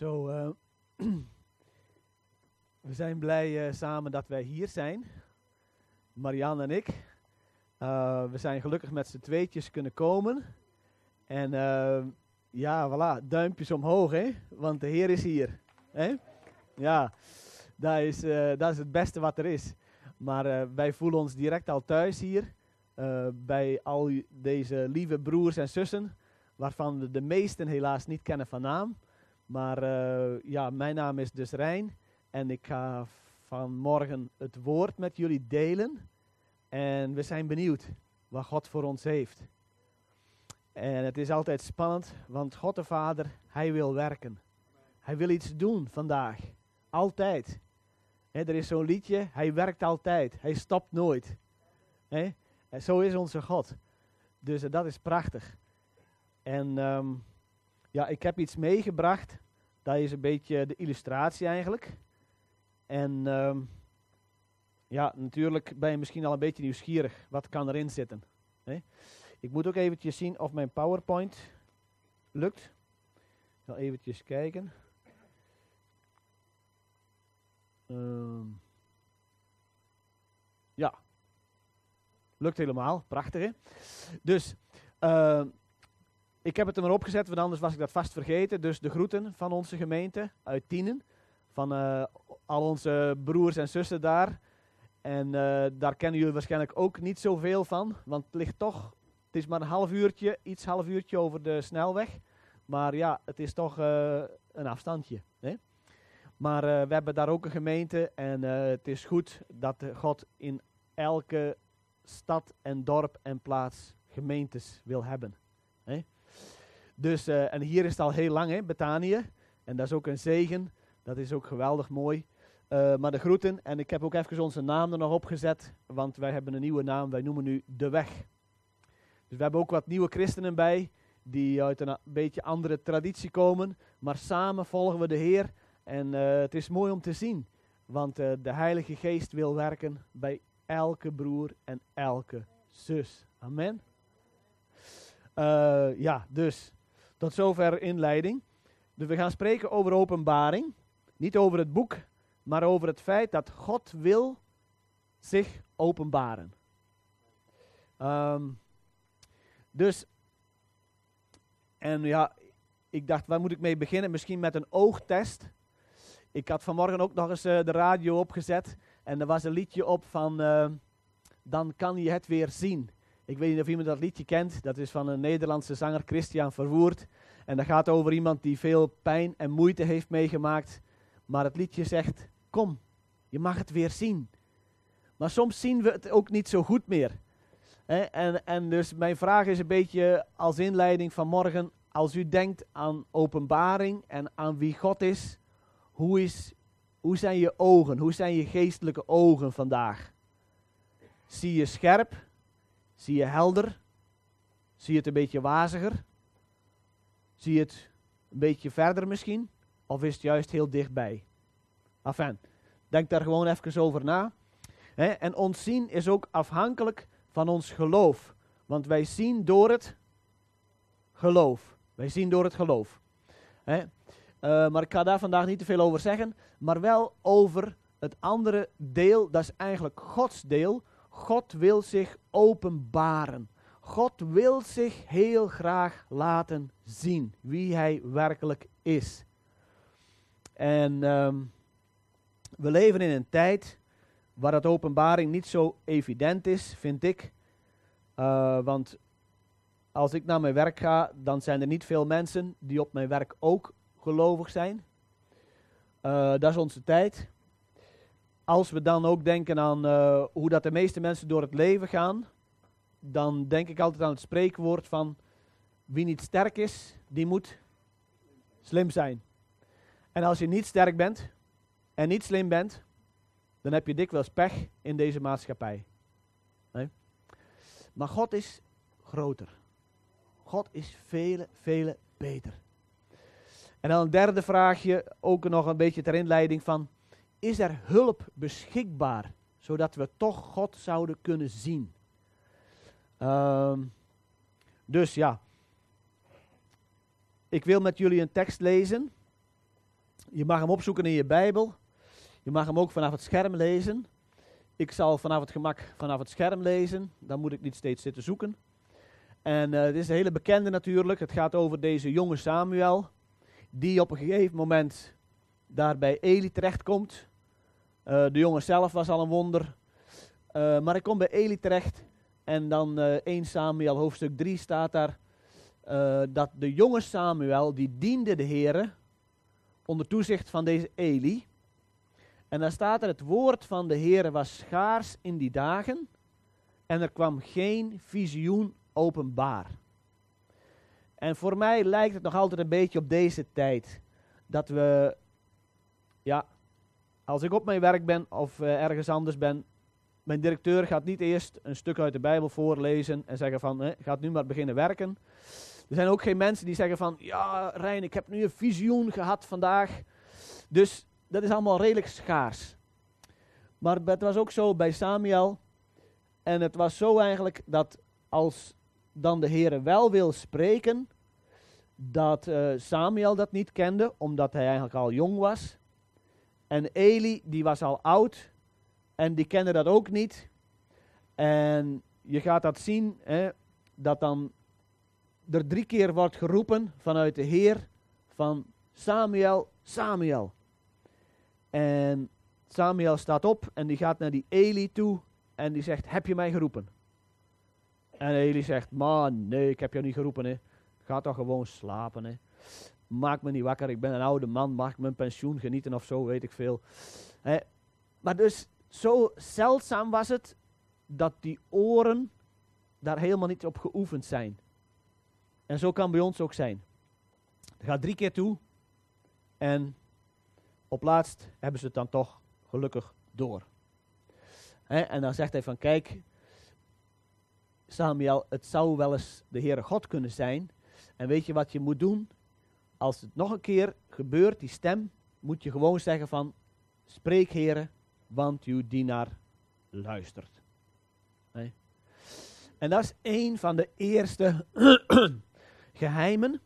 Zo, eh, we zijn blij eh, samen dat wij hier zijn. Marianne en ik. Eh, we zijn gelukkig met z'n tweetjes kunnen komen. En ja, voilà, duimpjes omhoog, hè? Want de Heer is hier. Hè? Ja, dat is, dat is het beste wat er is. Maar wij voelen ons direct al thuis hier. bij al deze lieve broers en zussen. Waarvan we de meesten helaas niet kennen van naam. Maar eh, ja, mijn naam is dus Rijn. En ik ga vanmorgen het woord met jullie delen. En we zijn benieuwd wat God voor ons heeft. En het is altijd spannend, want God de Vader, Hij wil werken. Hij wil iets doen vandaag. Altijd. Er is zo'n liedje, Hij werkt altijd. Hij stopt nooit. En zo is onze God. Dus eh, dat is prachtig. En ehm, ja, ik heb iets meegebracht. Dat is een beetje de illustratie eigenlijk. En ehm, ja, natuurlijk ben je misschien al een beetje nieuwsgierig. Wat kan erin zitten? Hè? Ik moet ook eventjes zien of mijn PowerPoint lukt. Ik zal eventjes kijken. Ehm, ja, lukt helemaal. Prachtig, hè? Dus, ehm, ik heb het er maar opgezet, want anders was ik dat vast vergeten. Dus de groeten van onze gemeente uit Tienen. Van eh, al onze broers en zussen daar. En eh, daar kennen jullie waarschijnlijk ook niet zoveel van. Want het ligt toch, het is maar een half uurtje, iets half uurtje over de snelweg. Maar ja, het is toch eh, een afstandje. Hè? Maar we hebben daar ook een gemeente. En het is goed dat God in elke stad en dorp en plaats gemeentes wil hebben. Hè? Dus, eh, en hier is het al heel lang, hè, Betanië. En dat is ook een zegen. Dat is ook geweldig mooi. Eh, maar de groeten. En ik heb ook even onze naam er nog opgezet. Want wij hebben een nieuwe naam. Wij noemen nu De Weg. Dus we hebben ook wat nieuwe christenen bij. Die uit een beetje andere traditie komen. Maar samen volgen we de Heer. En eh, het is mooi om te zien. Want de Heilige Geest wil werken bij elke broer en elke zus. Amen. Ja, dus tot zover inleiding. Dus we gaan spreken over openbaring. Niet over het boek, maar over het feit dat God wil zich openbaren. Ehm, dus, en ja, ik dacht, waar moet ik mee beginnen? Misschien met een oogtest. Ik had vanmorgen ook nog eens eh, de radio opgezet en er was een liedje op van eh, Dan kan je het weer zien. Ik weet niet of iemand dat liedje kent. Dat is van een Nederlandse zanger Christian Verwoerd. En dat gaat over iemand die veel pijn en moeite heeft meegemaakt. Maar het liedje zegt, kom, je mag het weer zien. Maar soms zien we het ook niet zo goed meer. En, en dus mijn vraag is een beetje als inleiding van morgen. Als u denkt aan openbaring en aan wie God is, hoe, is, hoe zijn je ogen? Hoe zijn je geestelijke ogen vandaag? Zie je scherp? Zie je helder? Zie je het een beetje waziger? Zie je het een beetje verder misschien? Of is het juist heel dichtbij? Enfin, denk daar gewoon even over na. En ons zien is ook afhankelijk van ons geloof. Want wij zien door het geloof. Wij zien door het geloof. Eh, maar ik ga daar vandaag niet te veel over zeggen. Maar wel over het andere deel. Dat is eigenlijk Gods deel. God wil zich openbaren. God wil zich heel graag laten zien wie hij werkelijk is. En ehm, we leven in een tijd waar dat openbaring niet zo evident is, vind ik. Uh, want als ik naar mijn werk ga, dan zijn er niet veel mensen die op mijn werk ook gelovig zijn. Uh, dat is onze tijd. Als we dan ook denken aan uh, hoe dat de meeste mensen door het leven gaan, dan denk ik altijd aan het spreekwoord van wie niet sterk is, die moet slim zijn. En als je niet sterk bent en niet slim bent, dan heb je dikwijls pech in deze maatschappij. Nee? Maar God is groter. God is vele, vele beter. En dan een derde vraagje, ook nog een beetje ter inleiding van, is er hulp beschikbaar, zodat we toch God zouden kunnen zien? Um, dus ja, ik wil met jullie een tekst lezen Je mag hem opzoeken in je Bijbel. Je mag hem ook vanaf het scherm lezen. Ik zal vanaf het gemak vanaf het scherm lezen. Dan moet ik niet steeds zitten zoeken. En uh, dit is een hele bekende natuurlijk. Het gaat over deze jonge Samuel. Die op een gegeven moment daar bij Eli terechtkomt. Uh, de jongen zelf was al een wonder. Uh, maar hij komt bij Eli terecht. En dan 1 Samuel hoofdstuk 3 staat daar. dat de jonge Samuel, die diende de Heeren onder toezicht van deze Eli. En dan staat er, het woord van de Heer was schaars in die dagen en er kwam geen visioen openbaar. En voor mij lijkt het nog altijd een beetje op deze tijd. Dat we, ja, als ik op mijn werk ben of uh, ergens anders ben, mijn directeur gaat niet eerst een stuk uit de Bijbel voorlezen en zeggen van, eh, gaat nu maar beginnen werken. Er zijn ook geen mensen die zeggen van, ja Rijn, ik heb nu een visioen gehad vandaag. Dus dat is allemaal redelijk schaars. Maar het was ook zo bij Samuel. En het was zo eigenlijk dat als dan de Heer wel wil spreken, dat uh, Samuel dat niet kende, omdat hij eigenlijk al jong was. En Eli, die was al oud en die kende dat ook niet. En je gaat dat zien, hè, dat dan er drie keer wordt geroepen vanuit de Heer van Samuel, Samuel. En Samuel staat op en die gaat naar die Eli toe en die zegt, heb je mij geroepen? En Eli zegt, man, nee, ik heb jou niet geroepen. Hè. Ga toch gewoon slapen. Hè. Maak me niet wakker, ik ben een oude man, mag ik mijn pensioen genieten of zo, weet ik veel. Maar dus, zo zeldzaam was het dat die oren daar helemaal niet op geoefend zijn. En zo kan bij ons ook zijn. Het gaat drie keer toe en op laatst hebben ze het dan toch gelukkig door. en dan zegt hij van kijk, Samuel, het zou wel eens de Heere God kunnen zijn. En weet je wat je moet doen? Als het nog een keer gebeurt, die stem, moet je gewoon zeggen van, spreek Heere, want uw dienaar luistert. En dat is een van de eerste geheimen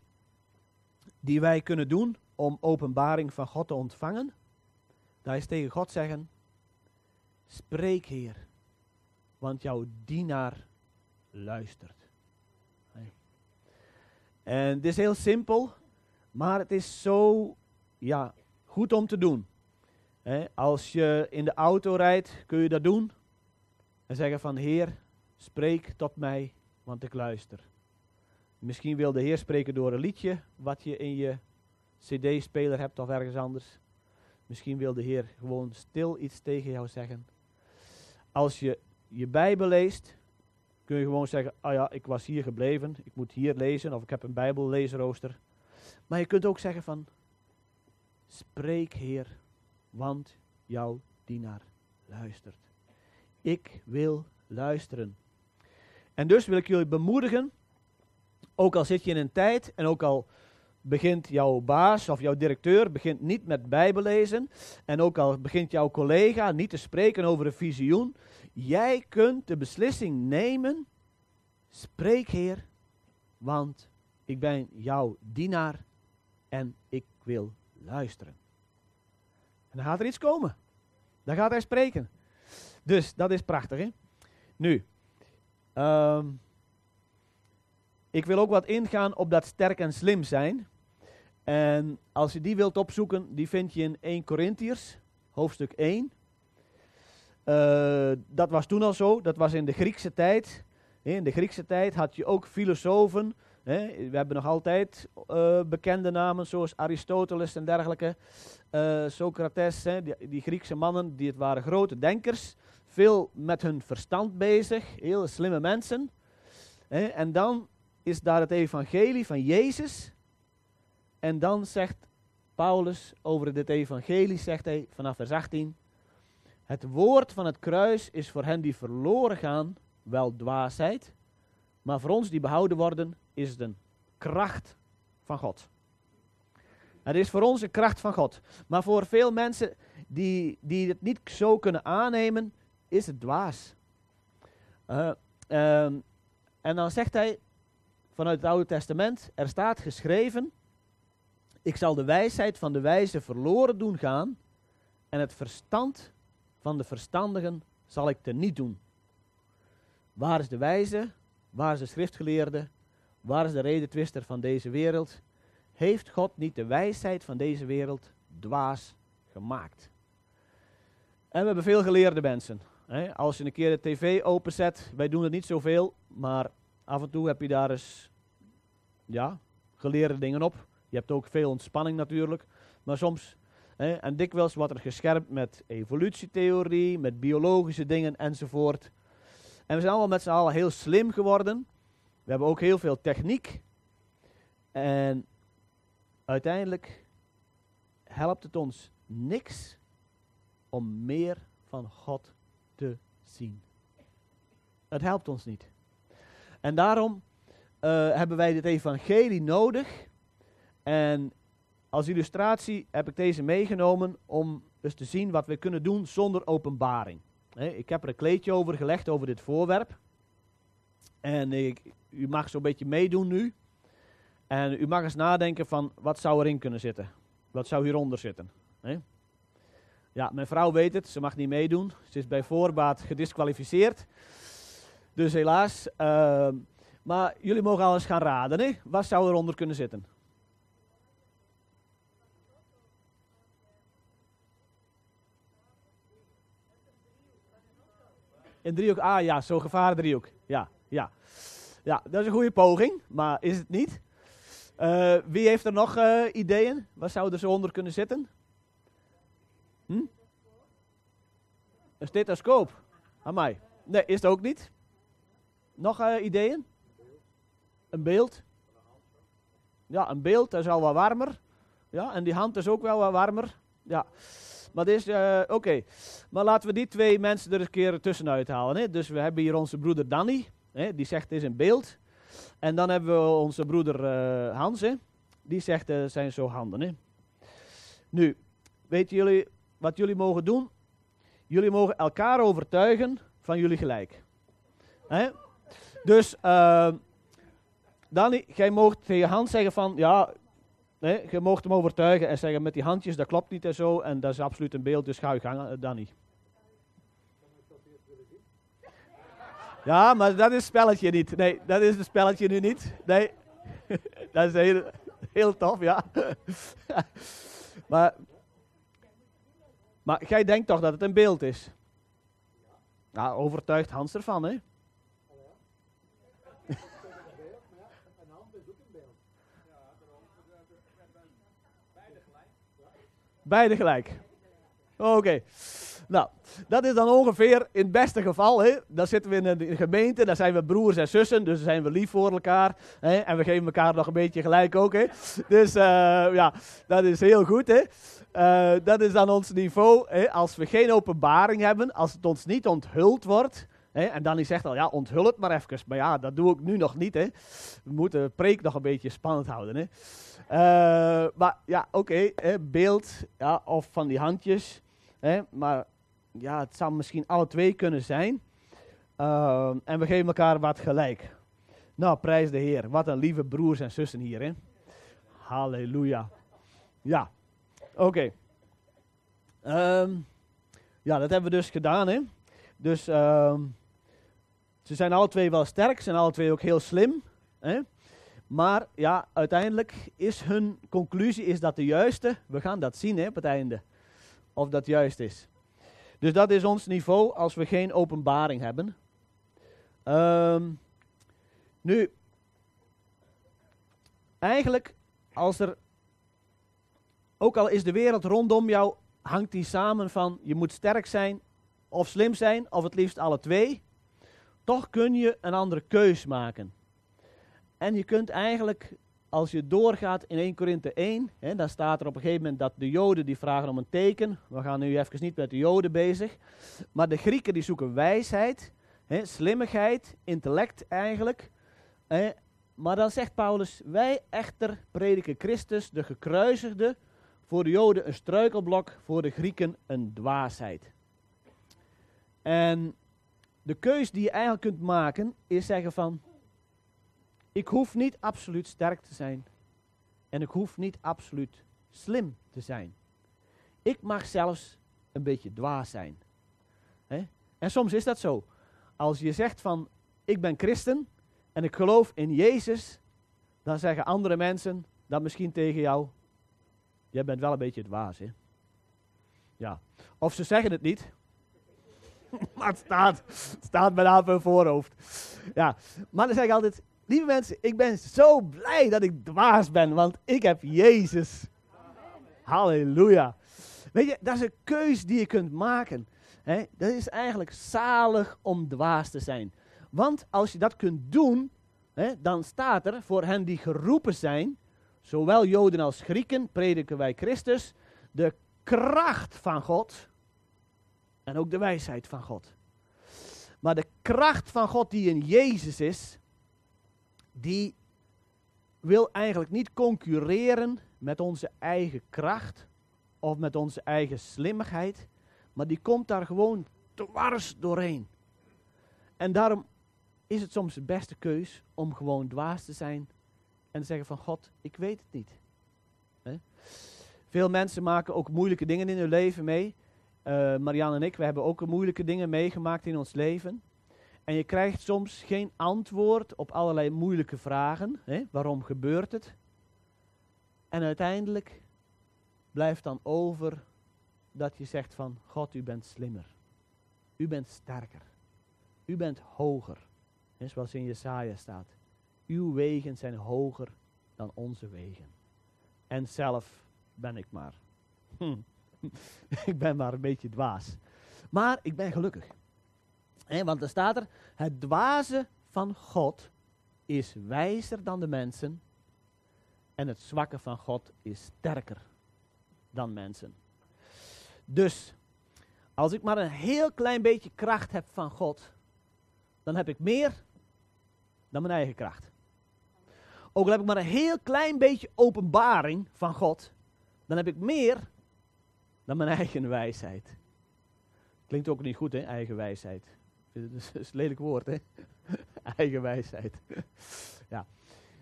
die wij kunnen doen om openbaring van God te ontvangen. Dat is tegen God zeggen, spreek Heer, want jouw dienaar luistert. En het is heel simpel, maar het is zo ja, goed om te doen. als je in de auto rijdt, kun je dat doen. En zeggen van Heer, spreek tot mij, want ik luister. Misschien wil de Heer spreken door een liedje wat je in je cd-speler hebt of ergens anders. Misschien wil de Heer gewoon stil iets tegen jou zeggen. Als je je Bijbel leest, kun je gewoon zeggen, ah ja, ik was hier gebleven, ik moet hier lezen, of ik heb een Bijbellezenrooster. Maar je kunt ook zeggen van, spreek Heer, want jouw dienaar luistert. Ik wil luisteren. En dus wil ik jullie bemoedigen, ook al zit je in een tijd en ook al begint jouw baas of jouw directeur begint niet met bijbellezen en ook al begint jouw collega niet te spreken over een visioen, jij kunt de beslissing nemen, spreek Heer, want ik ben jouw dienaar en ik wil luisteren. En dan gaat er iets komen. Dan gaat hij spreken. Dus dat is prachtig, hè? Nu, um, ik wil ook wat ingaan op dat sterk en slim zijn. En als je die wilt opzoeken, die vind je in 1 Corinthiërs, hoofdstuk 1. Uh, eh, dat was toen al zo, dat was in de Griekse tijd. In de Griekse tijd had je ook filosofen. We hebben nog altijd uh, bekende namen zoals Aristoteles en dergelijke. Uh, Socrates, die, die, Griekse mannen, die het waren grote denkers. Veel met hun verstand bezig, heel slimme mensen. En dan is daar het evangelie van Jezus. En dan zegt Paulus over dit evangelie, zegt hij vanaf vers 18. Het woord van het kruis is voor hen die verloren gaan wel dwaasheid. Maar voor ons die behouden worden, is het een kracht van God. Het is voor ons een kracht van God. Maar voor veel mensen die, die het niet zo kunnen aannemen, is het dwaas. Uh, en dan zegt hij, vanuit het Oude Testament. Er staat geschreven Ik zal de wijsheid van de wijze verloren doen gaan en het verstand van de verstandigen zal ik niet doen. Waar is de wijze? Waar is de schriftgeleerde? Waar is de redetwister van deze wereld? Heeft God niet de wijsheid van deze wereld dwaas gemaakt? En we hebben veel geleerde mensen. Als je een keer de tv openzet, wij doen het niet zoveel, maar af en toe heb je daar eens ja, geleerde dingen op. Je hebt ook veel ontspanning natuurlijk, maar soms en dikwijls wordt er gescherpt met evolutietheorie, met biologische dingen enzovoort. En we zijn allemaal met z'n allen heel slim geworden. We hebben ook heel veel techniek. En uiteindelijk helpt het ons niks om meer van God te zien. Het helpt ons niet. En daarom uh, hebben wij dit evangelie nodig. En als illustratie heb ik deze meegenomen om dus te zien wat we kunnen doen zonder openbaring. Ik heb er een kleedje over gelegd over dit voorwerp. En ik, u mag zo'n beetje meedoen nu. En u mag eens nadenken van wat zou erin kunnen zitten. Wat zou hieronder zitten. Ja, mijn vrouw weet het, ze mag niet meedoen. Ze is bij voorbaat gedisqualificeerd. Dus helaas. Uh, maar jullie mogen al eens gaan raden. Hè? Wat zou eronder kunnen zitten? Een driehoek, ah ja, zo'n driehoek. Ja, ja. Ja, dat is een goede poging, maar is het niet. Uh, wie heeft er nog uh, ideeën? Wat zou er zo onder kunnen zitten? Hm? Een stethoscoop. Amai. Nee, is het ook niet. Nog uh, ideeën? Een beeld? Ja, een beeld, dat is al wat warmer. Ja, en die hand is ook wel wat warmer. Ja. Maar dit is, uh, oké. Maar laten we die twee mensen er een keer tussenuit halen. Hè. Dus we hebben hier onze broeder Danny. Hè, die zegt het is een beeld. En dan hebben we onze broeder uh, Hans. Hè. Die zegt het uh, zijn zo handen. Hè. Nu, weten jullie wat jullie mogen doen? Jullie mogen elkaar overtuigen van jullie gelijk. Hè? Dus, Danny, jij mocht tegen Hans zeggen van, ja, nee, je mocht hem overtuigen en zeggen met die handjes, dat klopt niet en zo. En dat is absoluut een beeld, dus ga je gang, uh, Danny. Ja, maar dat is spelletje niet. Nee, dat is het spelletje nu niet. Nee, dat is heel, heel tof, ja. maar maar jij denkt toch dat het een beeld is? Ja, overtuigt Hans ervan, hè? Beide gelijk. Oké. Nou, dat is dan ongeveer in het beste geval. Hè? Dan zitten we in een gemeente, daar zijn we broers en zussen, dus zijn we lief voor elkaar. Hè? En we geven elkaar nog een beetje gelijk ook. Hè? Dus uh, ja, dat is heel goed. Hè? Uh, dat is dan ons niveau. Hè? Als we geen openbaring hebben, als het ons niet onthuld wordt. En dan zegt al, ja, onthul het maar even. Maar ja, dat doe ik nu nog niet. Hè? We moeten de preek nog een beetje spannend houden. Hè? Uh, maar ja, oké, beeld ja, of van die handjes. Hè? Maar ja, het zou misschien alle twee kunnen zijn. Uh, en we geven elkaar wat gelijk. Nou, prijs de Heer. Wat een lieve broers en zussen hier. Hè? Halleluja. Ja, oké. Um, ja, dat hebben we dus gedaan. Hè? Dus um, ze zijn alle twee wel sterk, ze zijn alle twee ook heel slim. Hè? Maar ja, uiteindelijk is hun conclusie is dat de juiste. We gaan dat zien hè, op het einde. Of dat juist is. Dus dat is ons niveau als we geen openbaring hebben. Um, nu, eigenlijk als er, ook al is de wereld rondom jou, hangt die samen van je moet sterk zijn of slim zijn, of het liefst alle twee. Toch kun je een andere keus maken. En je kunt eigenlijk als je doorgaat in 1 Korinthe 1, hè, dan staat er op een gegeven moment dat de Joden die vragen om een teken. We gaan nu even niet met de Joden bezig. Maar de Grieken die zoeken wijsheid, hè, slimmigheid, intellect eigenlijk. Hè. Maar dan zegt Paulus, wij echter prediken Christus, de gekruisigde, voor de Joden een struikelblok, voor de Grieken een dwaasheid. En de keus die je eigenlijk kunt maken, is zeggen van, ik hoef niet absoluut sterk te zijn. En ik hoef niet absoluut slim te zijn. Ik mag zelfs een beetje dwaas zijn. En soms is dat zo. Als je zegt van, ik ben christen en ik geloof in Jezus, dan zeggen andere mensen dat misschien tegen jou, jij bent wel een beetje dwaas, hè? Ja. Of ze zeggen het niet, maar het staat, staat bijna op hun voorhoofd. Ja, maar dan zeg ik altijd, lieve mensen, ik ben zo blij dat ik dwaas ben, want ik heb Jezus. Halleluja. Weet je, dat is een keus die je kunt maken. Dat is eigenlijk zalig om dwaas te zijn. Want als je dat kunt doen, dan staat er voor hen die geroepen zijn, zowel Joden als Grieken, prediken wij Christus, de kracht van God en ook de wijsheid van God. Maar de kracht van God die in Jezus is, die wil eigenlijk niet concurreren met onze eigen kracht of met onze eigen slimmigheid, maar die komt daar gewoon dwars doorheen. En daarom is het soms de beste keus om gewoon dwaas te zijn en te zeggen van God, ik weet het niet. Veel mensen maken ook moeilijke dingen in hun leven mee. Uh, Marianne en ik, we hebben ook moeilijke dingen meegemaakt in ons leven. En je krijgt soms geen antwoord op allerlei moeilijke vragen. Hè? Waarom gebeurt het? En uiteindelijk blijft dan over dat je zegt van God, u bent slimmer. U bent sterker. U bent hoger. Zoals in Jesaja staat. Uw wegen zijn hoger dan onze wegen. En zelf ben ik maar. Hm. ik ben maar een beetje dwaas. Maar ik ben gelukkig. want er staat er, het dwaze van God is wijzer dan de mensen. En het zwakke van God is sterker dan mensen. Dus, als ik maar een heel klein beetje kracht heb van God, dan heb ik meer dan mijn eigen kracht. Ook al heb ik maar een heel klein beetje openbaring van God, dan heb ik meer dan mijn eigen wijsheid. Klinkt ook niet goed, hè, eigen wijsheid. Dat is een lelijk woord, hè? eigen wijsheid. ja.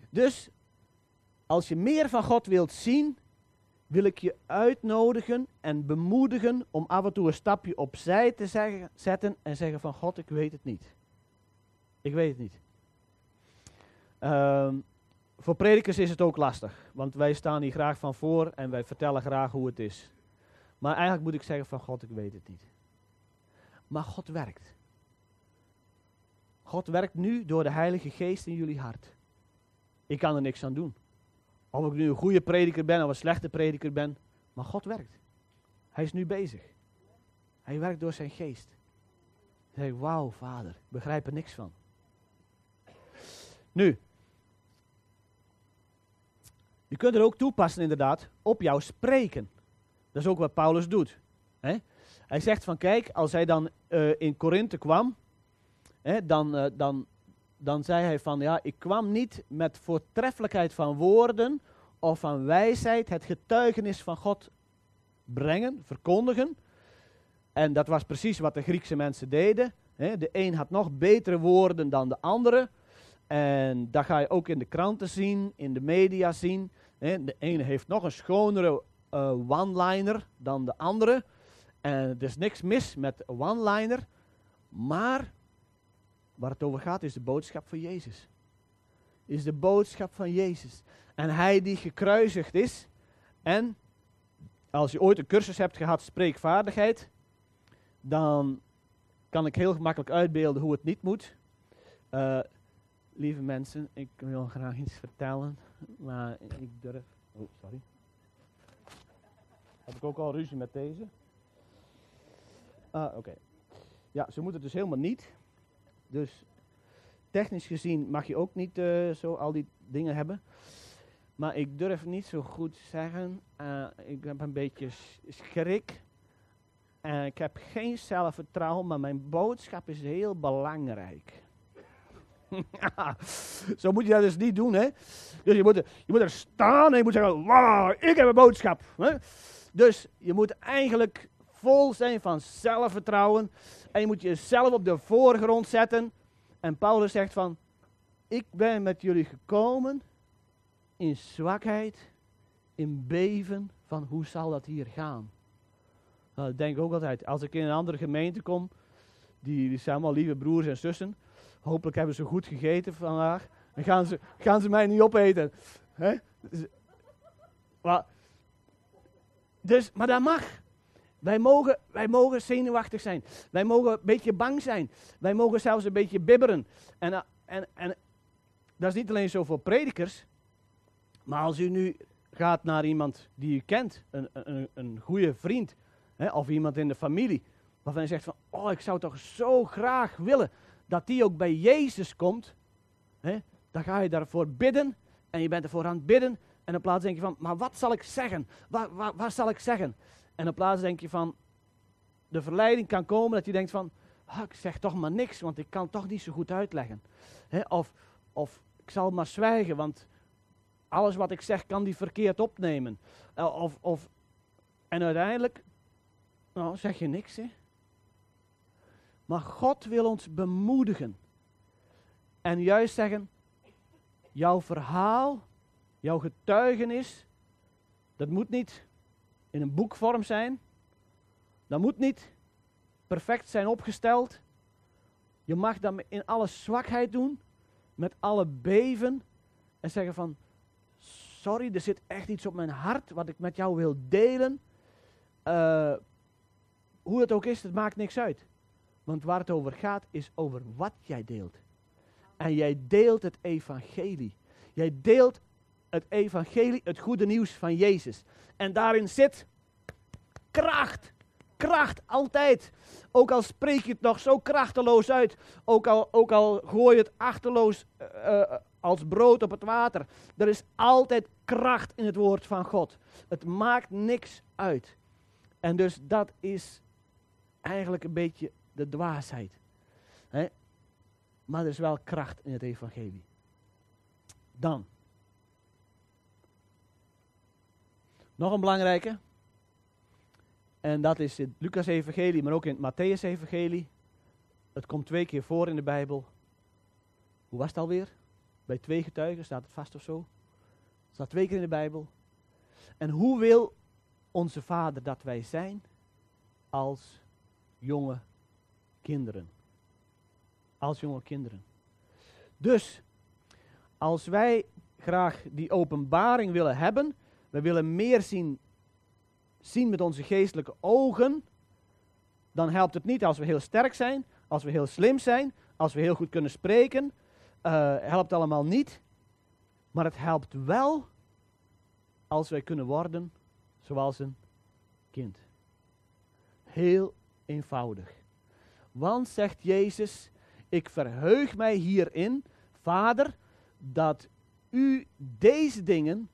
Dus, als je meer van God wilt zien, wil ik je uitnodigen en bemoedigen om af en toe een stapje opzij te zetten en zeggen van God, ik weet het niet. Ik weet het niet. Ehm, voor predikers is het ook lastig, want wij staan hier graag van voor en wij vertellen graag hoe het is. Maar eigenlijk moet ik zeggen van God, ik weet het niet. Maar God werkt. God werkt nu door de Heilige Geest in jullie hart. Ik kan er niks aan doen. Of ik nu een goede prediker ben of een slechte prediker ben. Maar God werkt. Hij is nu bezig. Hij werkt door zijn geest. Dan zeg wauw vader, ik begrijp er niks van. Nu, je kunt er ook toepassen inderdaad op jouw spreken. Dat is ook wat Paulus doet. Hè? Hij zegt van kijk, als hij dan uh, in Korinthe kwam, hè, dan, uh, dan, dan zei hij van ja, ik kwam niet met voortreffelijkheid van woorden of van wijsheid het getuigenis van God brengen, verkondigen. En dat was precies wat de Griekse mensen deden. Hè. De een had nog betere woorden dan de andere. En dat ga je ook in de kranten zien, in de media zien. De ene heeft nog een schonere uh, one-liner dan de andere. En er is niks mis met one-liner. Maar waar het over gaat is de boodschap van Jezus. Is de boodschap van Jezus. En hij die gekruisigd is. En als je ooit een cursus hebt gehad, spreekvaardigheid. Dan kan ik heel gemakkelijk uitbeelden hoe het niet moet. Uh, lieve mensen, ik wil graag iets vertellen. Maar ik durf. Oh, sorry. Heb ik ook al ruzie met deze? Ah, oké. Ja, ze moeten dus helemaal niet. Dus technisch gezien mag je ook niet uh, zo al die dingen hebben. Maar ik durf niet zo goed zeggen. Uh, ik heb een beetje schrik. Uh, ik heb geen zelfvertrouwen, maar mijn boodschap is heel belangrijk. zo moet je dat dus niet doen, hè? Dus je moet, je moet er staan en je moet zeggen: Wauw, ik heb een boodschap. Hè? Dus je moet eigenlijk vol zijn van zelfvertrouwen. En je moet jezelf op de voorgrond zetten. En Paulus zegt van, ik ben met jullie gekomen in zwakheid in beven van hoe zal dat hier gaan. Nou, ik denk ook altijd, als ik in een andere gemeente kom, die, zijn allemaal lieve broers en zussen. Hopelijk hebben ze goed gegeten vandaag. En gaan ze, gaan ze mij niet opeten. Hè? Maar, dus, maar dat mag. Wij mogen, wij mogen zenuwachtig zijn. Wij mogen een beetje bang zijn. Wij mogen zelfs een beetje bibberen. En, en, en dat is niet alleen zo voor predikers. Maar als u nu gaat naar iemand die u kent, een, een, een goede vriend, hè, of iemand in de familie, waarvan je zegt van, oh, ik zou toch zo graag willen dat die ook bij Jezus komt, hè, dan ga je daarvoor bidden en je bent ervoor aan het bidden en in plaats denk je van, maar wat zal ik zeggen? Wat, wat zal ik zeggen? En in plaats denk je van, de verleiding kan komen dat je denkt van, ah, ik zeg toch maar niks, want ik kan toch niet zo goed uitleggen. of, of ik zal maar zwijgen, want alles wat ik zeg kan die verkeerd opnemen. Eh, of, of, en uiteindelijk, nou zeg je niks hè. Maar God wil ons bemoedigen. En juist zeggen, jouw verhaal, jouw getuigenis, dat moet niet in een boekvorm zijn. Dat moet niet perfect zijn opgesteld. Je mag dat in alle zwakheid doen, met alle beven en zeggen van, sorry, er zit echt iets op mijn hart wat ik met jou wil delen. Uh, hoe het ook is, het maakt niks uit. Want waar het over gaat, is over wat jij deelt. En jij deelt het evangelie. Jij deelt het evangelie, het goede nieuws van Jezus. En daarin zit kracht. Kracht, altijd. Ook al spreek je het nog zo krachteloos uit. Ook al, ook al gooi je het achterloos uh, als brood op het water. Er is altijd kracht in het woord van God. Het maakt niks uit. En dus dat is eigenlijk een beetje de dwaasheid. Maar er is wel kracht in het evangelie. Dan. Nog een belangrijke. En dat is in het Lucas evangelie, maar ook in het Matthäus evangelie. Het komt twee keer voor in de Bijbel. Hoe was het alweer? Bij twee getuigen staat het vast of zo. Het staat twee keer in de Bijbel. En hoe wil onze Vader dat wij zijn als jonge kinderen? Als jonge kinderen. Dus, als wij graag die openbaring willen hebben, we willen meer zien, zien met onze geestelijke ogen, dan helpt het niet als we heel sterk zijn, als we heel slim zijn, als we heel goed kunnen spreken, uh, helpt allemaal niet. Maar het helpt wel als wij kunnen worden zoals een kind. Heel eenvoudig. Want, zegt Jezus, ik verheug mij hierin, Vader, dat u deze dingen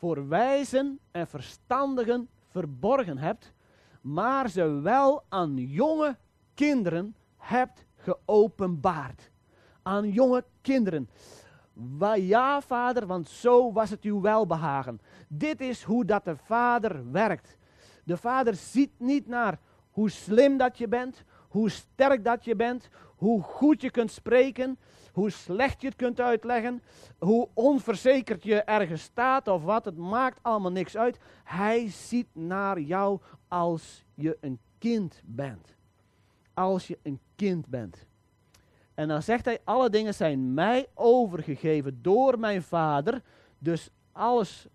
voor wijzen en verstandigen verborgen hebt, maar ze wel aan jonge kinderen hebt geopenbaard aan jonge kinderen. Ja, vader, want zo was het uw welbehagen. Dit is hoe dat de vader werkt. De vader ziet niet naar hoe slim dat je bent, hoe sterk dat je bent, hoe goed je kunt spreken, hoe slecht je het kunt uitleggen, hoe onverzekerd je ergens staat of wat. Het maakt allemaal niks uit. Hij ziet naar jou als je een kind bent. Als je een kind bent. En dan zegt hij, alle dingen zijn mij overgegeven door mijn vader. Dus alles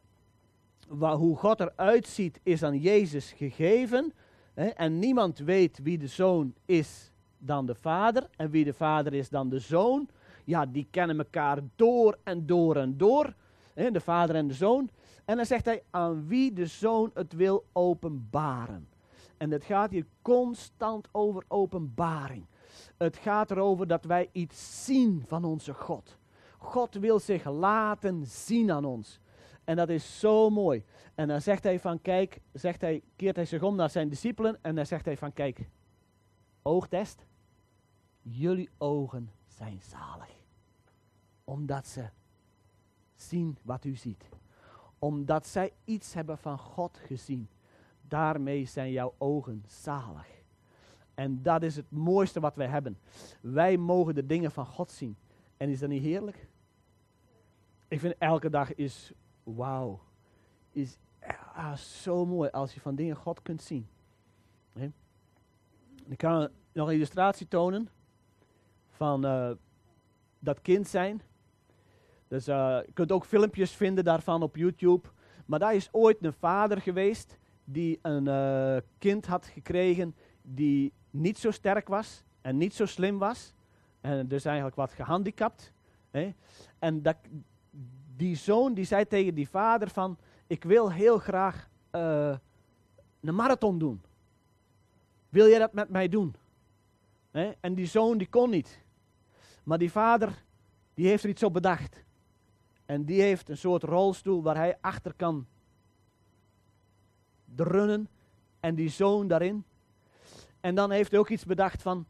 hoe God eruit ziet is aan Jezus gegeven. Hè? En niemand weet wie de zoon is dan de vader. En wie de vader is dan de zoon. Ja, die kennen elkaar door en door en door. Hè? De vader en de zoon. En dan zegt hij, aan wie de zoon het wil openbaren. En het gaat hier constant over openbaring. Het gaat erover dat wij iets zien van onze God. God wil zich laten zien aan ons. En dat is zo mooi. En dan zegt hij van, kijk, zegt hij, keert hij zich om naar zijn discipelen en dan zegt hij van, kijk, oogtest, jullie ogen zijn zalig. Omdat ze zien wat u ziet. Omdat zij iets hebben van God gezien. Daarmee zijn jouw ogen zalig. En dat is het mooiste wat wij hebben. Wij mogen de dingen van God zien. En is dat niet heerlijk? Ik vind elke dag is, wauw, is ah, zo mooi als je van dingen God kunt zien. Ik kan nog een illustratie tonen van uh, dat kind zijn. Dus uh, je kunt ook filmpjes vinden daarvan op YouTube. Maar daar is ooit een vader geweest die een uh, kind had gekregen die niet zo sterk was en niet zo slim was. En dus eigenlijk wat gehandicapt. Hè? En dat, die zoon die zei tegen die vader van, ik wil heel graag uh, een marathon doen. Wil jij dat met mij doen? Hè? En die zoon die kon niet. Maar die vader die heeft er iets op bedacht. En die heeft een soort rolstoel waar hij achter kan runnen. En die zoon daarin. En dan heeft hij ook iets bedacht van.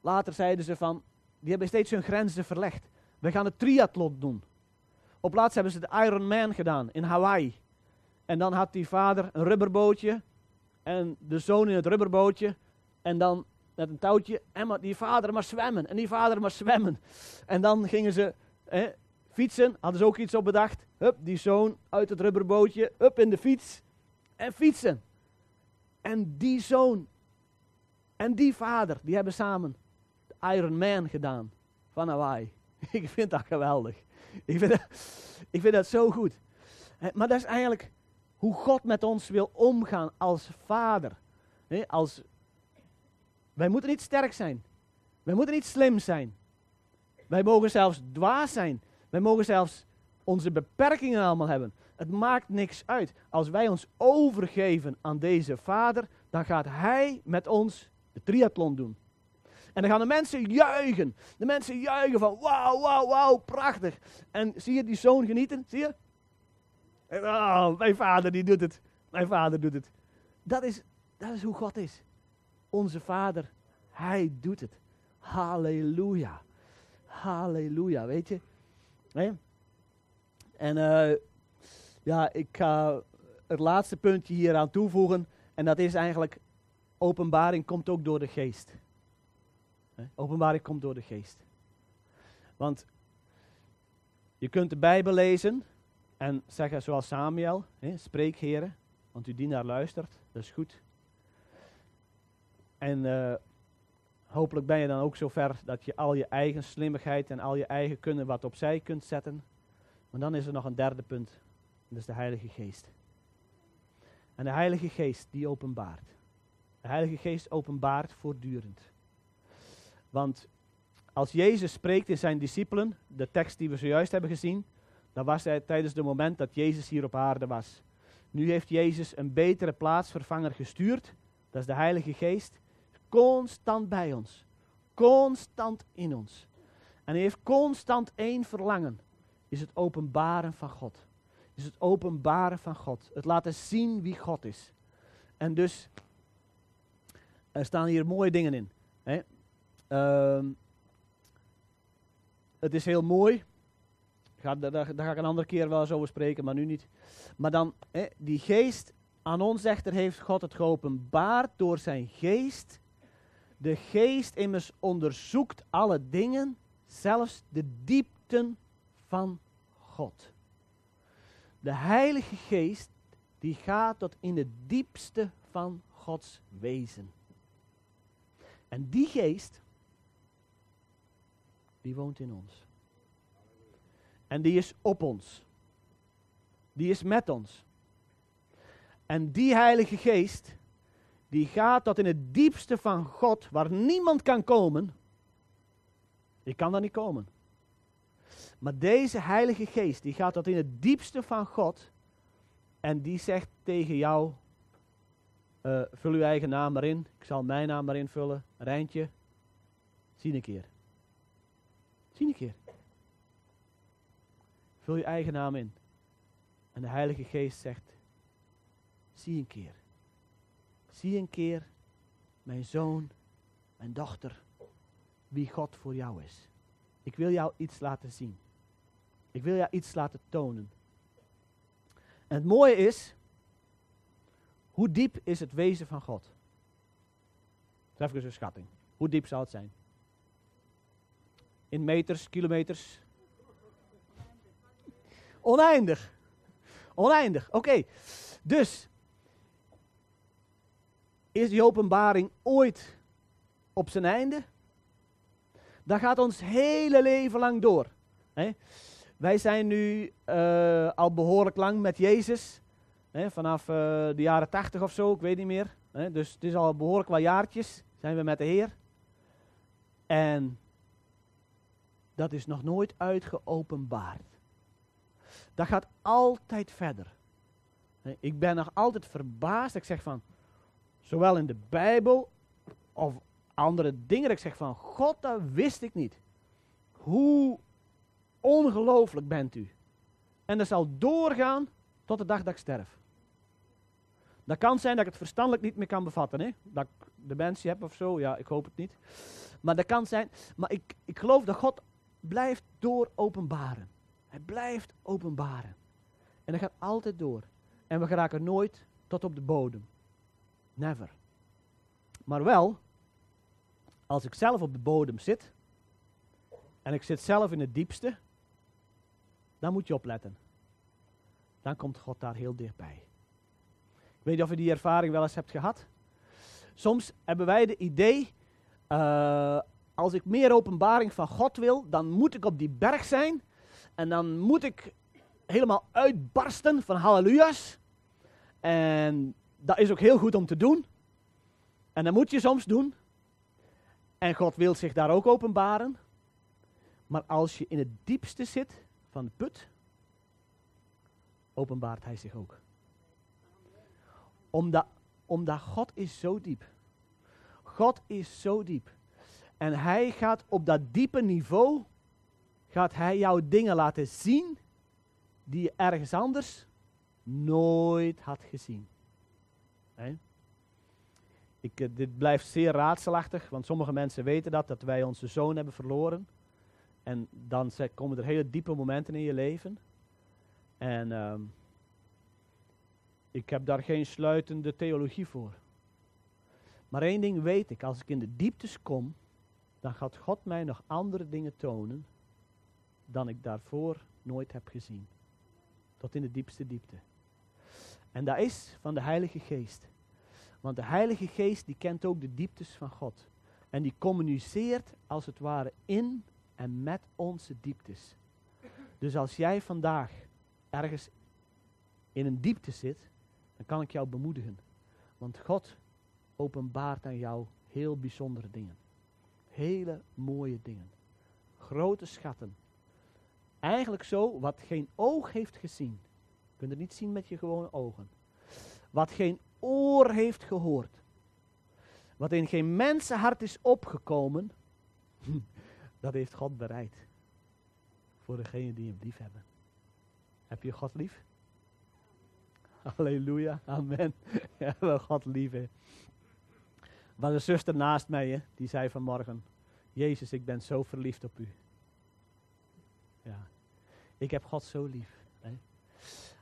Later zeiden ze van. Die hebben steeds hun grenzen verlegd. We gaan het triathlon doen. Op laatst hebben ze de Iron Man gedaan in Hawaii. En dan had die vader een rubberbootje. En de zoon in het rubberbootje. En dan met een touwtje. En die vader maar zwemmen. En die vader maar zwemmen. En dan gingen ze fietsen. Hadden ze ook iets op bedacht. Hup, die zoon uit het rubberbootje. Hup, in de fiets. En fietsen. En die zoon en die vader, die hebben samen de Iron Man gedaan van Hawaii. Ik vind dat geweldig. Ik vind dat, ik vind dat zo goed. Maar dat is eigenlijk hoe God met ons wil omgaan als vader. Als, wij moeten niet sterk zijn. Wij moeten niet slim zijn. Wij mogen zelfs dwaas zijn. Wij mogen zelfs onze beperkingen allemaal hebben. Het maakt niks uit. Als wij ons overgeven aan deze vader, dan gaat hij met ons de triathlon doen. En dan gaan de mensen juichen. De mensen juichen van wauw, wauw, wauw, prachtig. En zie je die zoon genieten? Zie je? Oh, mijn vader die doet het. Mijn vader doet het. Dat is, dat is hoe God is. Onze vader, hij doet het. Halleluja. Halleluja, weet je. En uh, ja, ik ga het laatste puntje hier aan toevoegen. En dat is eigenlijk, openbaring komt ook door de geest. Openbaring komt door de geest. Want je kunt de Bijbel lezen en zeggen zoals Samuel, spreek heren, want uw dienaar luistert, dat is goed. En uh, hopelijk ben je dan ook zover dat je al je eigen slimmigheid en al je eigen kunnen wat opzij kunt zetten. Maar dan is er nog een derde punt, dat is de Heilige Geest. En de Heilige Geest die openbaart. De Heilige Geest openbaart voortdurend. Want als Jezus spreekt in zijn discipelen, de tekst die we zojuist hebben gezien, dan was hij tijdens het moment dat Jezus hier op aarde was. Nu heeft Jezus een betere plaatsvervanger gestuurd, dat is de Heilige Geest, constant bij ons, constant in ons. En hij heeft constant één verlangen, is het openbaren van God. Is het openbaren van God, het laten zien wie God is. En dus, er staan hier mooie dingen in. Hè? Uh, het is heel mooi. Daar, daar, ga ik een andere keer wel eens over spreken, maar nu niet. Maar dan, hè, die geest aan ons echter heeft God het geopenbaard door zijn geest. De geest immers onderzoekt alle dingen, zelfs de diepten van God. De Heilige Geest, die gaat tot in het diepste van Gods wezen. En die geest, die woont in ons. En die is op ons. Die is met ons. En die Heilige Geest, die gaat tot in het diepste van God, waar niemand kan komen. Je kan daar niet komen. Maar deze Heilige Geest, die gaat tot in het diepste van God. En die zegt tegen jou, uh, vul uw eigen naam maar in. Ik zal mijn naam maar invullen. Rijntje. Zie een keer. Zie een keer. Vul je eigen naam in. En de Heilige Geest zegt: Zie een keer. Zie een keer, mijn zoon, mijn dochter, wie God voor jou is. Ik wil jou iets laten zien. Ik wil jou iets laten tonen. En het mooie is, hoe diep is het wezen van God? Dat even een schatting. Hoe diep zou het zijn? In meters, kilometers? Oneindig. Oneindig, oké. Dus, is die openbaring ooit op zijn einde? Dat gaat ons hele leven lang door. Hè? Wij zijn nu uh, al behoorlijk lang met Jezus. Hè? Vanaf uh, de jaren tachtig of zo, ik weet niet meer. Hè? Dus het is al behoorlijk wat jaartjes zijn we met de Heer. En dat is nog nooit uitgeopenbaard. Dat gaat altijd verder. Ik ben nog altijd verbaasd. Ik zeg van, zowel in de Bijbel of andere dingen, ik zeg van, God, dat wist ik niet. Hoe ongelooflijk bent u. En dat zal doorgaan tot de dag dat ik sterf. Dat kan zijn dat ik het verstandelijk niet meer kan bevatten. Hè? Dat ik dementie heb of zo, ja, ik hoop het niet. Maar dat kan zijn. Maar ik, ik geloof dat God blijft door openbaren. Hij blijft openbaren. En dat gaat altijd door. En we geraken nooit tot op de bodem. Never. Maar wel, als ik zelf op de bodem zit, en ik zit zelf in het diepste, dan moet je opletten. Dan komt God daar heel dichtbij. Ik weet niet of je die ervaring wel eens hebt gehad. Soms hebben wij de idee, uh, als ik meer openbaring van God wil, dan moet ik op die berg zijn. En dan moet ik helemaal uitbarsten van halleluja's. En dat is ook heel goed om te doen. En dat moet je soms doen. En God wil zich daar ook openbaren. Maar als je in het diepste zit van de put, openbaart hij zich ook. Omdat, omdat God is zo diep. God is zo diep. En hij gaat op dat diepe niveau, gaat hij jou dingen laten zien die je ergens anders nooit had gezien. Ik, eh, dit blijft zeer raadselachtig, want sommige mensen weten dat, dat wij onze zoon hebben verloren. En dan komen er hele diepe momenten in je leven. En uh, ik heb daar geen sluitende theologie voor. Maar één ding weet ik, als ik in de dieptes kom, dan gaat God mij nog andere dingen tonen dan ik daarvoor nooit heb gezien. Tot in de diepste diepte. En dat is van de Heilige Geest. Want de Heilige Geest die kent ook de dieptes van God. En die communiceert als het ware in en met onze dieptes. Dus als jij vandaag ergens in een diepte zit, dan kan ik jou bemoedigen. Want God openbaart aan jou heel bijzondere dingen. Hele mooie dingen. Grote schatten. Eigenlijk zo wat geen oog heeft gezien. Je kunt het niet zien met je gewone ogen. Wat geen oor heeft gehoord. Wat in geen mensenhart is opgekomen. Dat heeft God bereid. Voor degenen die hem lief hebben. Heb je God lief? Halleluja, amen. Ja, wel God lief. Hè. was een zuster naast mij, die zei vanmorgen: Jezus, ik ben zo verliefd op u. Ja, ik heb God zo lief.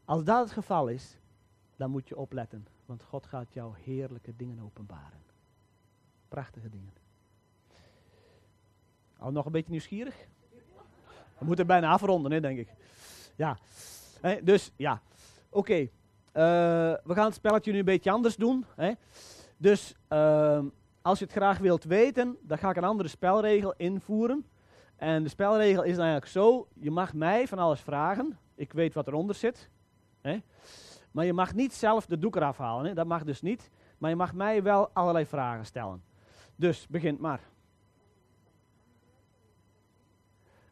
Als dat het geval is, dan moet je opletten, want God gaat jou heerlijke dingen openbaren. Prachtige dingen. Al nog een beetje nieuwsgierig? We moeten bijna afronden, hè, denk ik. Ja, dus ja, oké. Eh, we gaan het spelletje nu een beetje anders doen. Hè. Dus ehm, als je het graag wilt weten, dan ga ik een andere spelregel invoeren. En de spelregel is dan eigenlijk zo: je mag mij van alles vragen. Ik weet wat eronder zit. Hè. Maar je mag niet zelf de doek eraf halen. Hè. Dat mag dus niet. Maar je mag mij wel allerlei vragen stellen. Dus begint maar.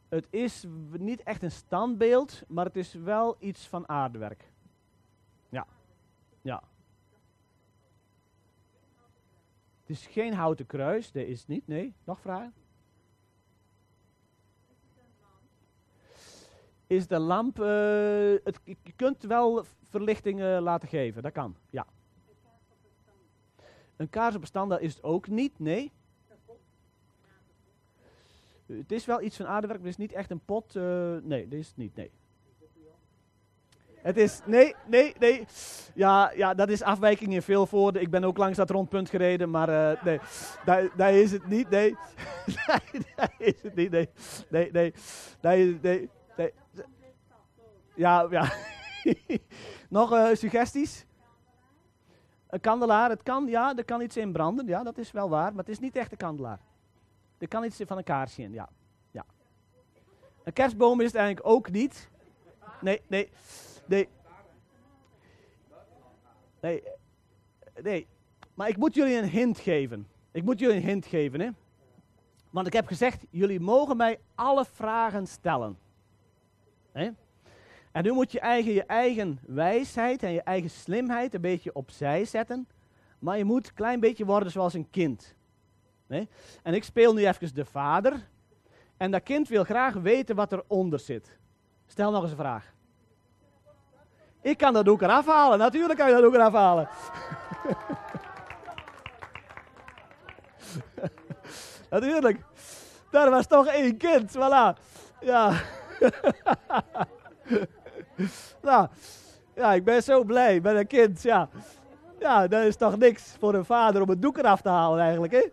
Het is niet echt een standbeeld, maar het is wel iets van aardewerk. Ja. Ja. Het is geen houten kruis, dat is niet. Nee, nog vragen? Is de lamp, uh, het, je kunt wel verlichting uh, laten geven, dat kan, ja. Een kaars op een is het ook niet, nee. Het is wel iets van aardewerk, maar het is niet echt een pot. Uh, nee, dat is het niet, nee. Het is, nee, nee, nee. Ja, ja, dat is afwijking in veel woorden. Ik ben ook langs dat rondpunt gereden, maar nee, daar, daar is het niet, nee. nee, daar is het niet, nee. Nee, nee, nee, nee. nee. Ja, ja. Nog uh, suggesties? Een kandelaar, het kan, ja, er kan iets in branden, ja, dat is wel waar, maar het is niet echt een kandelaar. Er kan iets van een kaarsje in, ja. ja. Een kerstboom is het eigenlijk ook niet. Nee, nee, nee. Nee, nee. Maar ik moet jullie een hint geven. Ik moet jullie een hint geven, hè. Want ik heb gezegd, jullie mogen mij alle vragen stellen. Hè? En nu moet je eigen, je eigen wijsheid en je eigen slimheid een beetje opzij zetten. Maar je moet een klein beetje worden zoals een kind. Nee? En ik speel nu even de vader. En dat kind wil graag weten wat eronder zit. Stel nog eens een vraag. Ik kan dat ook eraf halen. Natuurlijk kan je dat ook eraf halen. Natuurlijk. Daar was toch één kind. Voilà. Ja. nou, ja, ik ben zo blij met een kind. Ja. ja, dat is toch niks voor een vader om het doek eraf te halen eigenlijk, hè?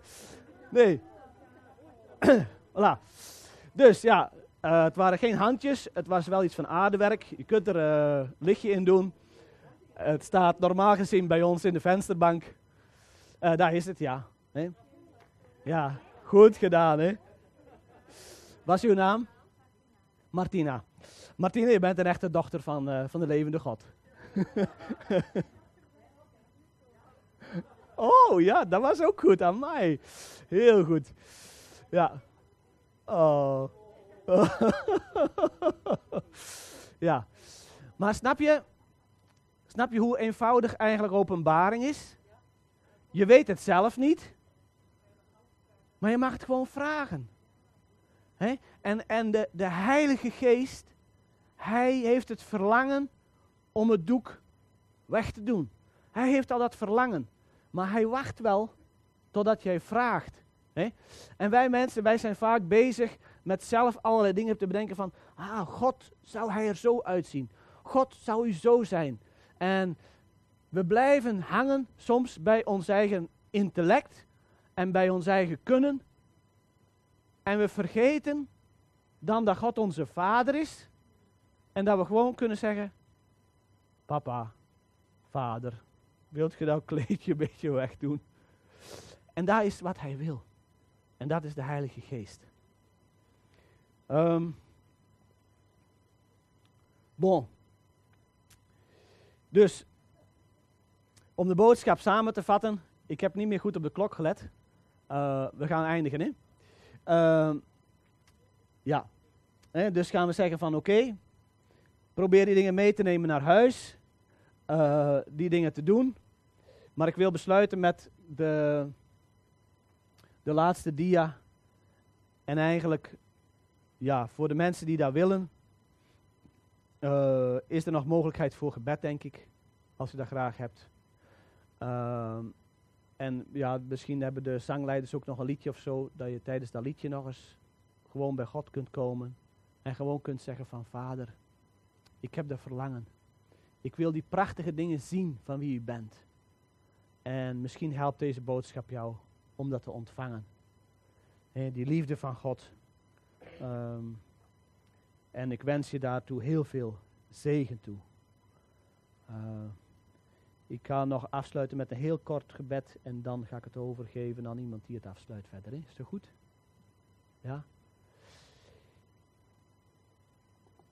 Nee. voilà. Dus ja, uh, het waren geen handjes. Het was wel iets van aardewerk. Je kunt er uh, lichtje in doen. Het staat normaal gezien bij ons in de vensterbank. Uh, daar is het, ja. Ja, goed gedaan, hè? Wat is uw naam? Martina. Martina, je bent een echte dochter van, uh, van de levende God. oh ja, dat was ook goed aan mij. Heel goed. Ja. Oh. ja. Maar snap je, snap je hoe eenvoudig eigenlijk openbaring is? Je weet het zelf niet, maar je mag het gewoon vragen. En, en de, de Heilige Geest, hij heeft het verlangen om het doek weg te doen. Hij heeft al dat verlangen. Maar hij wacht wel totdat jij vraagt. En wij mensen, wij zijn vaak bezig met zelf allerlei dingen te bedenken van, ah, God, zou hij er zo uitzien? God, zou u zo zijn? En we blijven hangen soms bij ons eigen intellect en bij ons eigen kunnen en we vergeten dan dat God onze vader is. En dat we gewoon kunnen zeggen: Papa, vader, wilt je dat kleedje een beetje wegdoen? En dat is wat hij wil. En dat is de Heilige Geest. Um, bon. Dus, om de boodschap samen te vatten. Ik heb niet meer goed op de klok gelet. Uh, we gaan eindigen, hè? Uh, ja, dus gaan we zeggen van oké, probeer die dingen mee te nemen naar huis, uh, die dingen te doen. Maar ik wil besluiten met de, de laatste dia. En eigenlijk, ja, voor de mensen die dat willen, uh, is er nog mogelijkheid voor gebed, denk ik, als je dat graag hebt. Uh, en ja, misschien hebben de zangleiders ook nog een liedje of zo, dat je tijdens dat liedje nog eens gewoon bij God kunt komen en gewoon kunt zeggen van Vader, ik heb dat verlangen. Ik wil die prachtige dingen zien van wie u bent. En misschien helpt deze boodschap jou om dat te ontvangen. die liefde van God. Ehm, en ik wens je daartoe heel veel zegen toe. Uh, ik ga nog afsluiten met een heel kort gebed en dan ga ik het overgeven aan iemand die het afsluit verder. Hè? Is dat goed? Ja?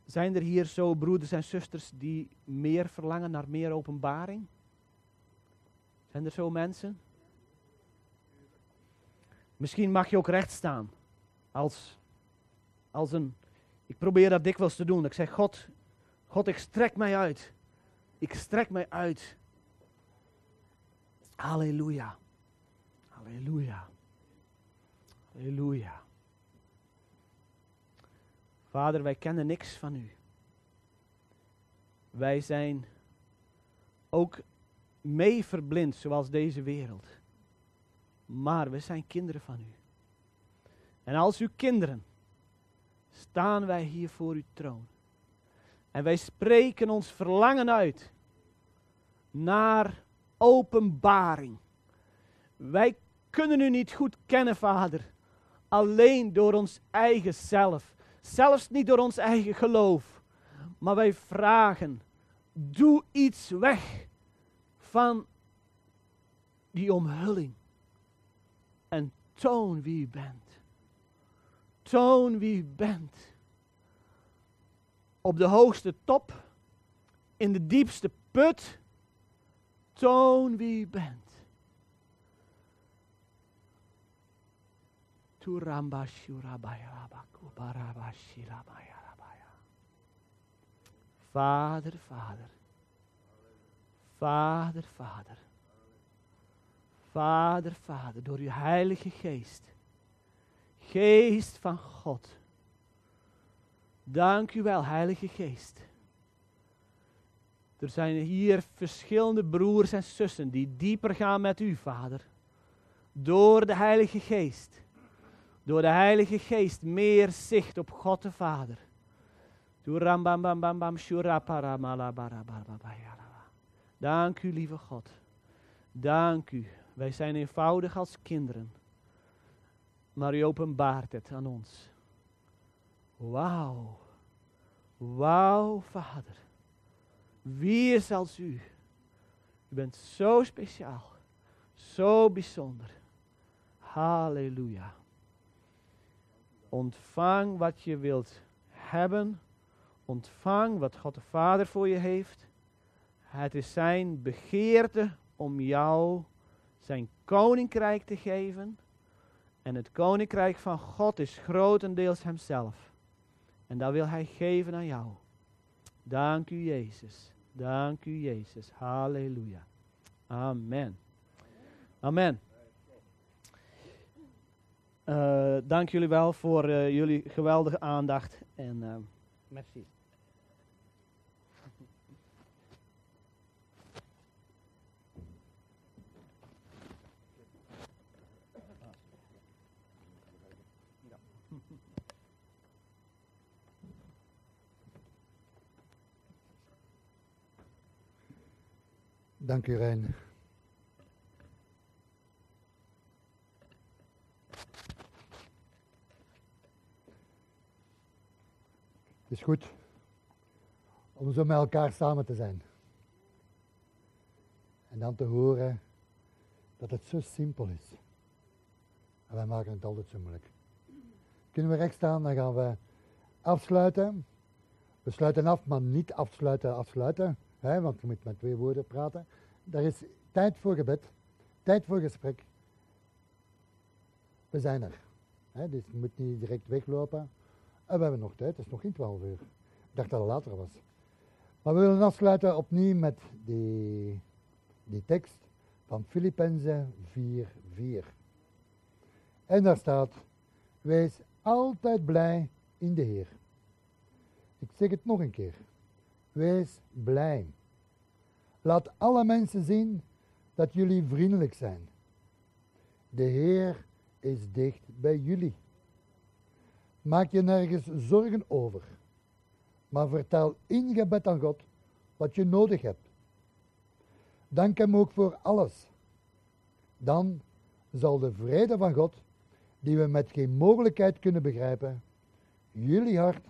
Zijn er hier zo broeders en zusters die meer verlangen naar meer openbaring? Zijn er zo mensen? Misschien mag je ook recht staan. Als, als een. Ik probeer dat dikwijls te doen. Ik zeg: God, God, ik strek mij uit. Ik strek mij uit Halleluja. Halleluja. Halleluja. Vader, wij kennen niks van u. Wij zijn ook mee verblind zoals deze wereld. Maar we zijn kinderen van u. En als uw kinderen staan wij hier voor uw troon. En wij spreken ons verlangen uit naar openbaring. Wij kunnen u niet goed kennen, Vader, alleen door ons eigen zelf. Zelfs niet door ons eigen geloof. Maar wij vragen, Doe iets weg van die omhulling. En toon wie u bent. Toon wie u bent. Op de hoogste top, in de diepste put. Toon wie u bent. Vader, Vader. Vader, Vader. Vader, Vader, door uw Heilige Geest. Geest van God. Dank u wel, Heilige Geest. Er zijn hier verschillende broers en zussen die dieper gaan met u, Vader. Door de Heilige Geest. Door de Heilige Geest meer zicht op God de Vader. Dank u, lieve God. Dank u. Wij zijn eenvoudig als kinderen. Maar u openbaart het aan ons. Wauw. Wauw, Vader. Wie is als u? U bent zo speciaal. Zo bijzonder. Halleluja. Ontvang wat je wilt hebben. Ontvang wat God de Vader voor je heeft. Het is zijn begeerte om jou zijn koninkrijk te geven. En het koninkrijk van God is grotendeels hemzelf. En dat wil hij geven aan jou. Dank u Jezus. Dank u Jezus. Halleluja. Amen. Amen. Uh, dank jullie wel voor uh, jullie geweldige aandacht. En uh, merci. Dank u, Rijn. Goed om zo met elkaar samen te zijn. En dan te horen dat het zo simpel is. En wij maken het altijd zo moeilijk. Kunnen we recht staan, dan gaan we afsluiten. We sluiten af, maar niet afsluiten, afsluiten. Hè, want je moet met twee woorden praten. Er is tijd voor gebed, tijd voor gesprek. We zijn er. Hè, dus je moet niet direct weglopen. En we hebben nog tijd, het is nog geen 12 uur. Ik dacht dat het later was. Maar we willen afsluiten opnieuw met die, die tekst van Filippenzen 4:4. En daar staat: Wees altijd blij in de Heer. Ik zeg het nog een keer. Wees blij. Laat alle mensen zien dat jullie vriendelijk zijn. De Heer is dicht bij jullie. Maak je nergens zorgen over, maar vertel in gebed aan God wat je nodig hebt. Dank Hem ook voor alles. Dan zal de vrede van God, die we met geen mogelijkheid kunnen begrijpen, jullie hart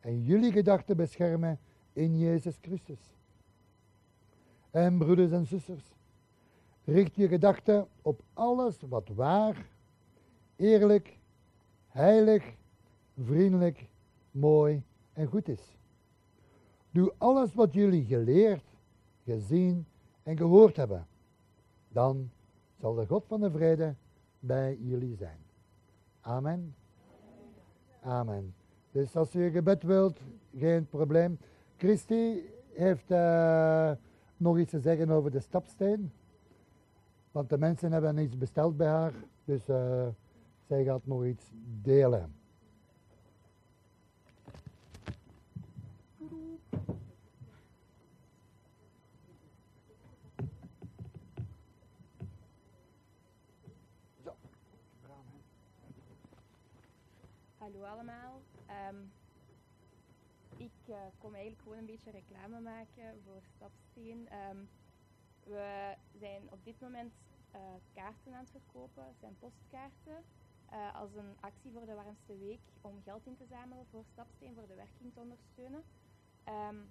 en jullie gedachten beschermen in Jezus Christus. En broeders en zusters, richt je gedachten op alles wat waar, eerlijk, heilig, vriendelijk, mooi en goed is. Doe alles wat jullie geleerd, gezien en gehoord hebben. Dan zal de God van de vrede bij jullie zijn. Amen. Amen. Dus als u gebed wilt, geen probleem. Christy heeft uh, nog iets te zeggen over de stapsteen. Want de mensen hebben iets besteld bij haar. Dus uh, zij gaat nog iets delen. Hallo allemaal. Um, ik uh, kom eigenlijk gewoon een beetje reclame maken voor Stapsteen. Um, we zijn op dit moment uh, kaarten aan het verkopen, het zijn postkaarten. Uh, als een actie voor de warmste week om geld in te zamelen voor Stapsteen, voor de werking te ondersteunen. Um,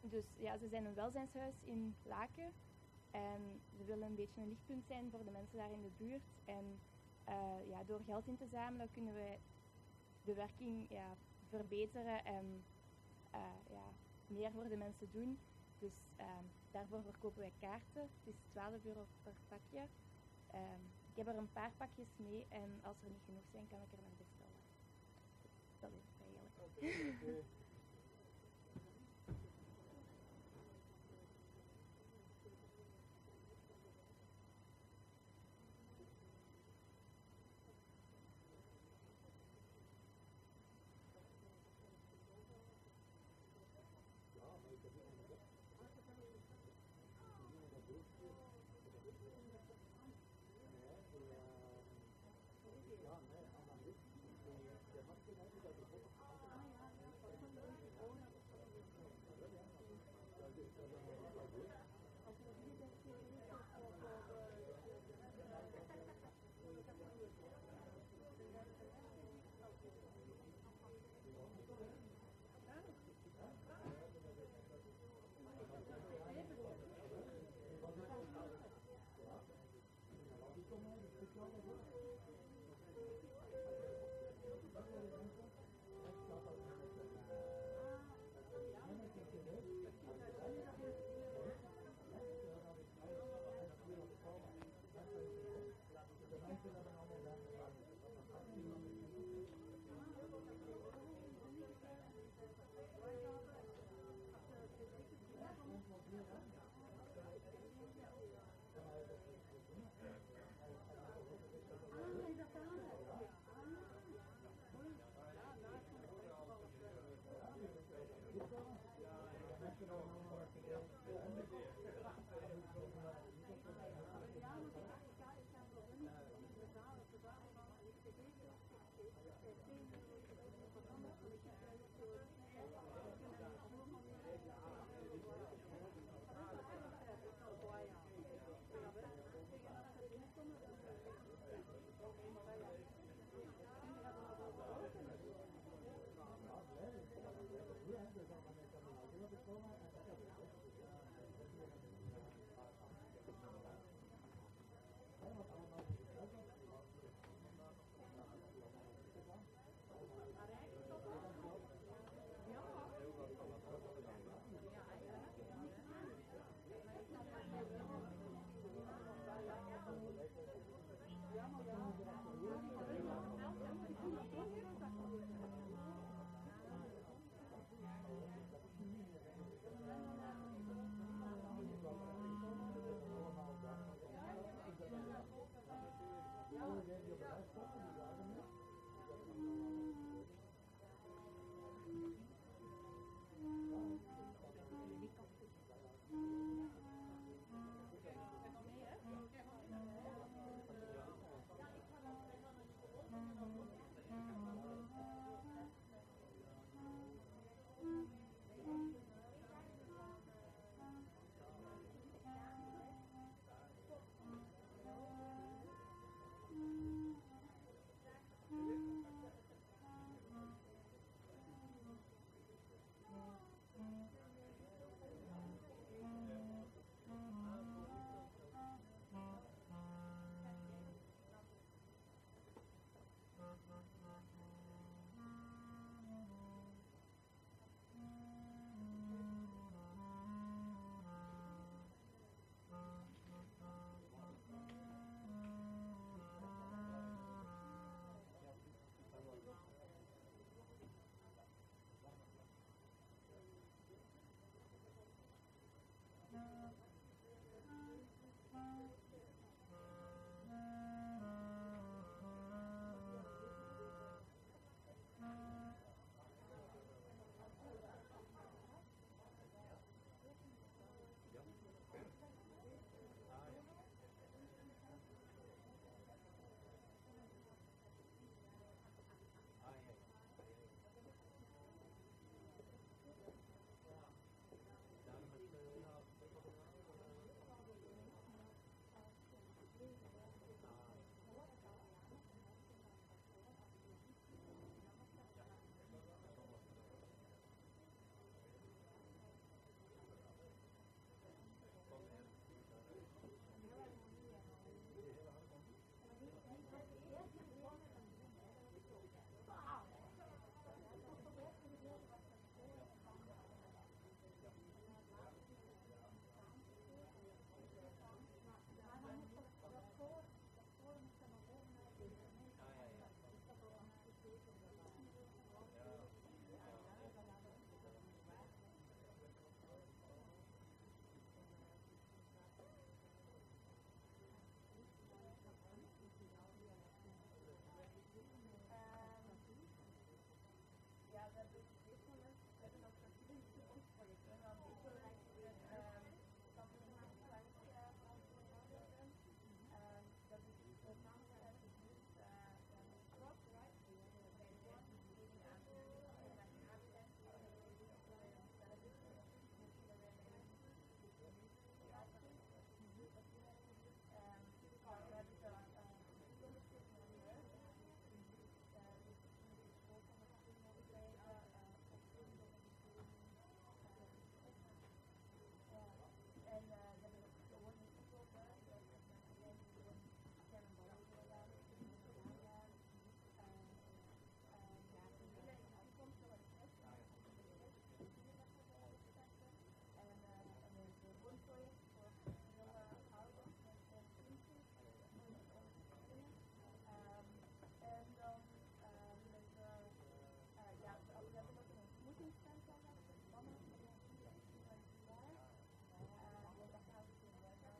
dus ja, ze zijn een welzijnshuis in Laken. En ze willen een beetje een lichtpunt zijn voor de mensen daar in de buurt. En eh, ja, door geld in te zamelen kunnen we de werking ja, verbeteren en eh, ja, meer voor de mensen doen. Dus ehm, daarvoor verkopen wij kaarten. Het is 12 euro per pakje. Ehm, ik heb er een paar pakjes mee en als er niet genoeg zijn, kan ik er nog bestellen. Dat is het eigenlijk.